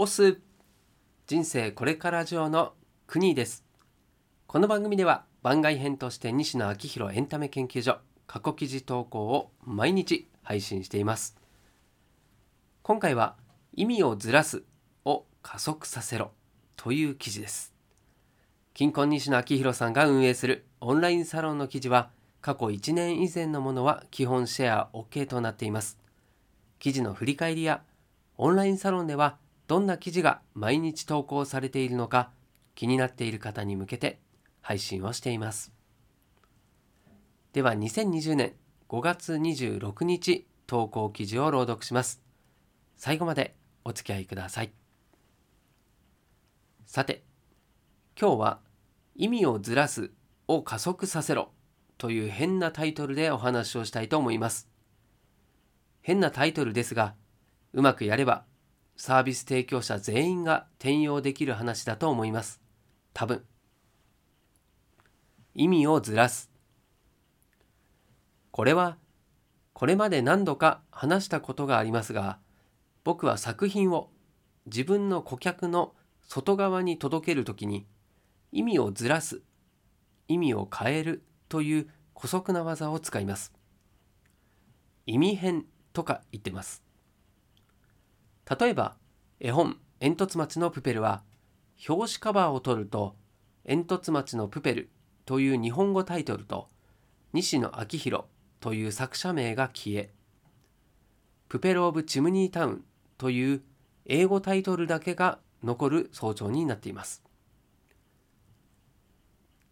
オス人生これから上の国です。この番組では番外編として西野昭弘エンタメ研究所過去記事投稿を毎日配信しています。今回は意味をずらすを加速させろという記事です。金婚西野昭弘さんが運営するオンラインサロンの記事は過去1年以前のものは基本シェア OK となっています。記事の振り返りやオンラインサロンではどんな記事が毎日投稿されているのか気になっている方に向けて配信をしています。では2020年5月26日投稿記事を朗読します。最後までお付き合いください。さて、今日は意味をずらすを加速させろという変なタイトルでお話をしたいと思います。変なタイトルですが、うまくやればサービス提供者全員が転用できる話だと思います。多分。意味をずらす。これはこれまで何度か話したことがありますが、僕は作品を自分の顧客の外側に届けるときに意味をずらす、意味を変えるという姑息な技を使います。意味変とか言ってます。例えば絵本「煙突町のプペル」は表紙カバーを取ると「煙突町のプペル」という日本語タイトルと西野昭弘という作者名が消え「プペル・オブ・チムニータウン」という英語タイトルだけが残る早朝になっています。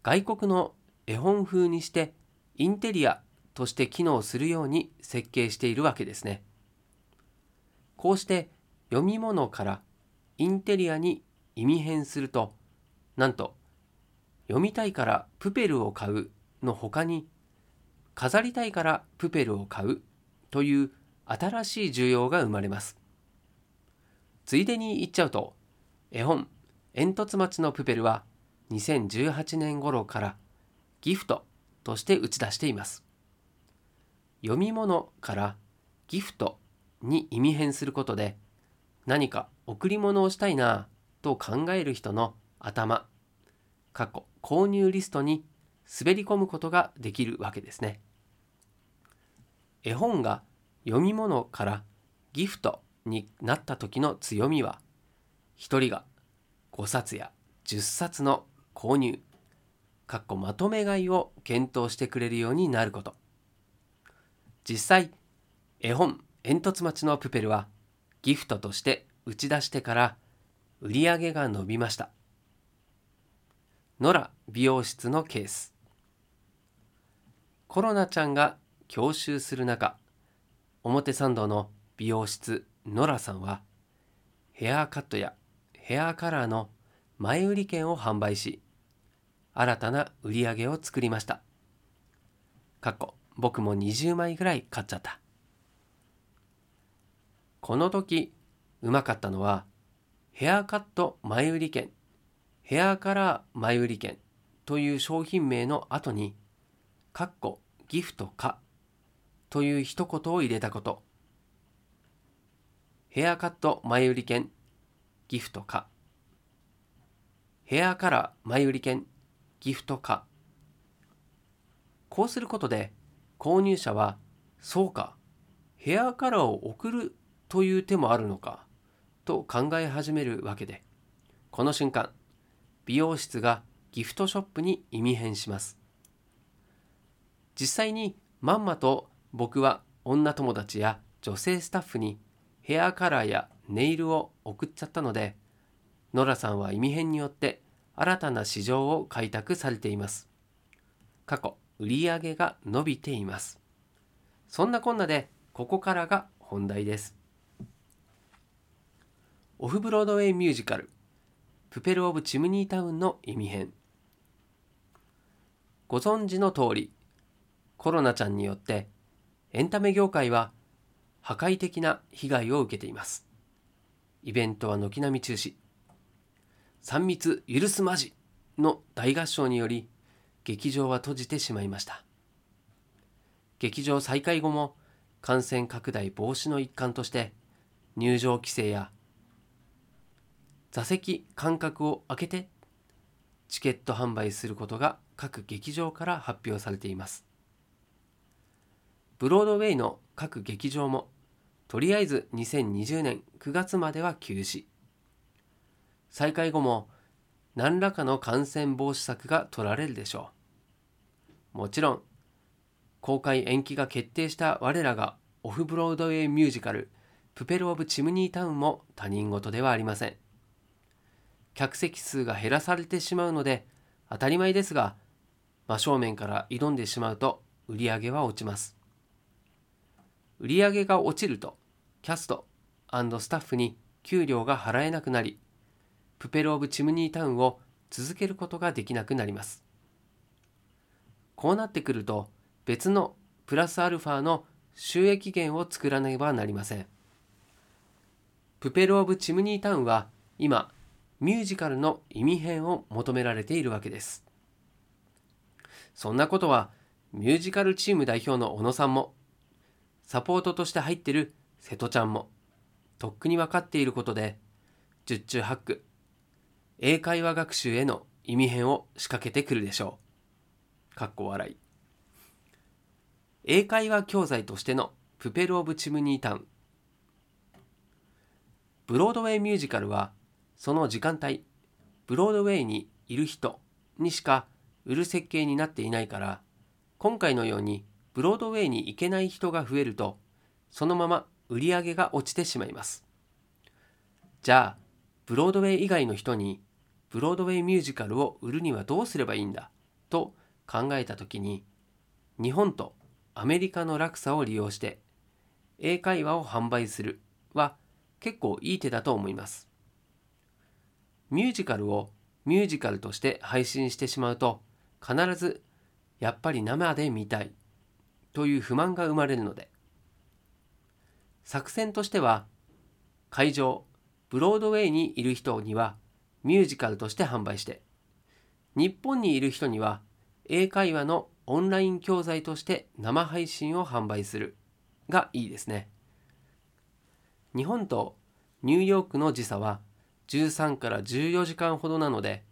外国の絵本風にしてインテリアとして機能するように設計しているわけですね。こうして読み物からインテリアに意味変するとなんと読みたいからプペルを買うの他に飾りたいからプペルを買うという新しい需要が生まれます。ついでに言っちゃうと絵本「煙突町のプペル」は2018年頃からギフトとして打ち出しています。読み物からギフトに意味変することで何か贈り物をしたいなと考える人の頭過去購入リストに滑り込むことができるわけですね。絵本が読み物からギフトになった時の強みは1人が5冊や10冊の購入かっこまとめ買いを検討してくれるようになること実際絵本「煙突町のプペル」はギフトとして打ち出してから売り上げが伸びました。野良美容室のケース。コロナちゃんが教習する中表参道の美容室野良さんはヘアカットやヘアカラーの前売り券を販売し新たな売り上げを作りました。かっこ僕も20枚ぐらい買っちゃった。この時うまかったのはヘアカット前売り券ヘアカラー前売り券という商品名の後にかっこギフトかという一言を入れたこと。ヘアカット前売り券ギフトか。ヘアカラー前売り券ギフトか。こうすることで購入者はそうかヘアカラーを送るという手もあるのかと考え始めるわけでこの瞬間美容室がギフトショップに意味変します。実際にまんまと僕は女友達や女性スタッフにヘアカラーやネイルを送っちゃったのでノラさんは意味変によって新たな市場を開拓されています。過去売上が伸びています。そんなこんなでここからが本題です。オフブロードウェイミュージカル「プペル・オブ・チムニータウン」の意味編。ご存知の通りコロナちゃんによってエンタメ業界は破壊的な被害を受けています。イベントは軒並み中止。3密許すまじの大合唱により劇場は閉じてしまいました。劇場再開後も感染拡大防止の一環として入場規制や座席間隔を空けてチケット販売することが各劇場から発表されています。ブロードウェイの各劇場もとりあえず2020年9月までは休止。再開後も何らかの感染防止策が取られるでしょう。もちろん公開延期が決定した我らがオフブロードウェイミュージカルプペル・オブ・チムニータウンも他人事ではありません。客席数が減らされてしまうので当たり前ですが真正面から挑んでしまうと売り上げは落ちます。売り上げが落ちるとキャストスタッフに給料が払えなくなりプペル・オブ・チムニータウンを続けることができなくなります。こうなってくると別のプラスアルファの収益源を作らねばなりません。プペル・オブ・チムニータウンは今ミュージカルの意味変を求められているわけです。そんなことはミュージカルチーム代表の小野さんもサポートとして入ってる瀬戸ちゃんもとっくに分かっていることで十中八九英会話学習への意味変を仕掛けてくるでしょう。かっこ笑い。英会話教材としてのプペル・オブ・チムニータウン。ブロードウェイミュージカルはその時間帯ブロードウェイにいる人にしか売る設計になっていないから今回のようにブロードウェイに行けない人が増えるとそのまま売り上げが落ちてしまいます。じゃあブロードウェイ以外の人にブロードウェイミュージカルを売るにはどうすればいいんだ？と考えた時に日本とアメリカの落差を利用して英会話を販売するは結構いい手だと思います。ミュージカルをミュージカルとして配信してしまうと必ずやっぱり生で見たいという不満が生まれるので。作戦としては会場ブロードウェイにいる人にはミュージカルとして販売して日本にいる人には英会話のオンライン教材として生配信を販売するがいいですね。日本とニューヨークの時差は13から14時間ほどなので、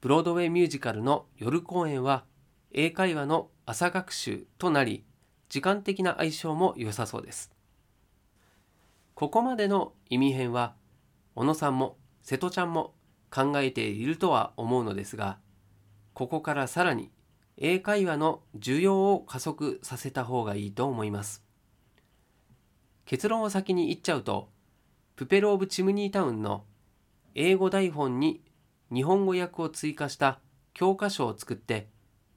ブロードウェイミュージカルの夜公演は英会話の朝学習となり、時間的な相性も良さそうです。ここまでの意味編は、小野さんも瀬戸ちゃんも考えているとは思うのですが、ここからさらに英会話の需要を加速させた方がいいと思います。結論を先に言っちゃうと、プペル・オブ・チムニータウンの英語台本に日本語訳を追加した教科書を作って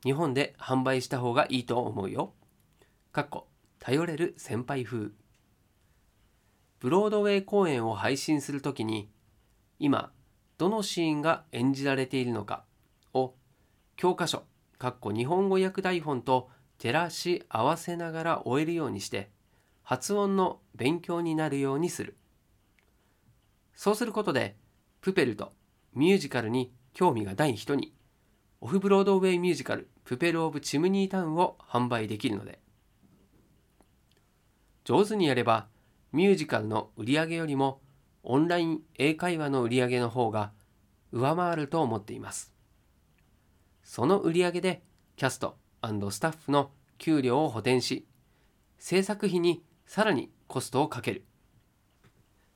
日本で販売した方がいいと思うよ。かっこ頼れる先輩風。ブロードウェイ公演を配信するときに今どのシーンが演じられているのかを教科書かっこ日本語訳台本と照らし合わせながら終えるようにして発音の勉強になるようにする。そうすることで、プペルとミュージカルに興味がない人に、オフブロードウェイミュージカル、プペル・オブ・チムニータウンを販売できるので、上手にやれば、ミュージカルの売り上げよりも、オンライン英会話の売り上げの方が上回ると思っています。その売り上げで、キャストスタッフの給料を補填し、制作費にさらにコストをかける。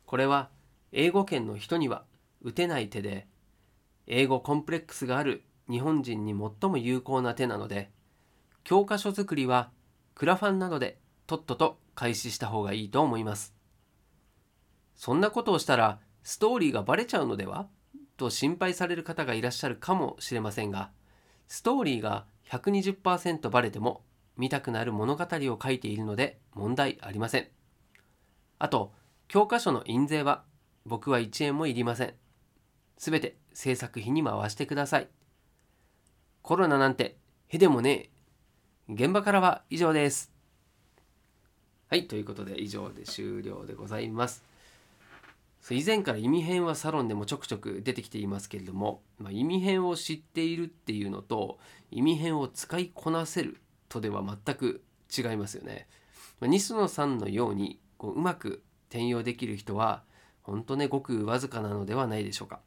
これは英語圏の人には打てない手で英語コンプレックスがある日本人に最も有効な手なので教科書作りはクラファンなどでとっとと開始した方がいいと思います。そんなことをしたらストーリーがバレちゃうのでは？と心配される方がいらっしゃるかもしれませんがストーリーが120%バレても見たくなる物語を書いているので問題ありません。あと教科書の印税は僕は1円もいりません。すべて制作費に回してください。コロナなんてへでもねえ。現場からは以上です。はい、ということで以上で終了でございます。以前から意味編はサロンでもちょくちょく出てきていますけれども、まあ、意味編を知っているっていうのと意味編を使いこなせるとでは全く違いますよね。まあ、西野さんのようにこううまく転用できる人は本当ねごくわずかなのではないでしょうか。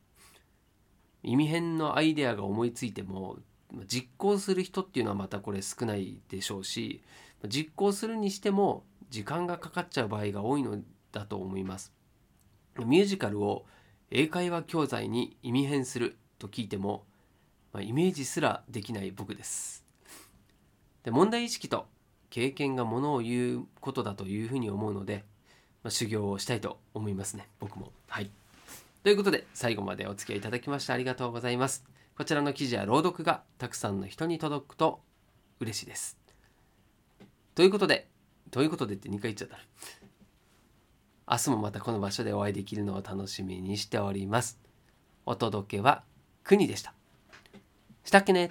意味変のアイデアが思いついても実行する人っていうのはまたこれ少ないでしょうし実行するにしても時間がかかっちゃう場合が多いのだと思います。ミュージカルを英会話教材に意味変すると聞いても、まあ、イメージすらできない僕です。で問題意識と経験がものを言うことだというふうに思うので、まあ、修行をしたいと思いますね。僕も。はい。ということで最後までお付き合いいただきましてありがとうございます。こちらの記事や朗読がたくさんの人に届くと嬉しいです。ということでということでって2回言っちゃった。明日もまたこの場所でお会いできるのを楽しみにしております。お届けは国でした。したっけね。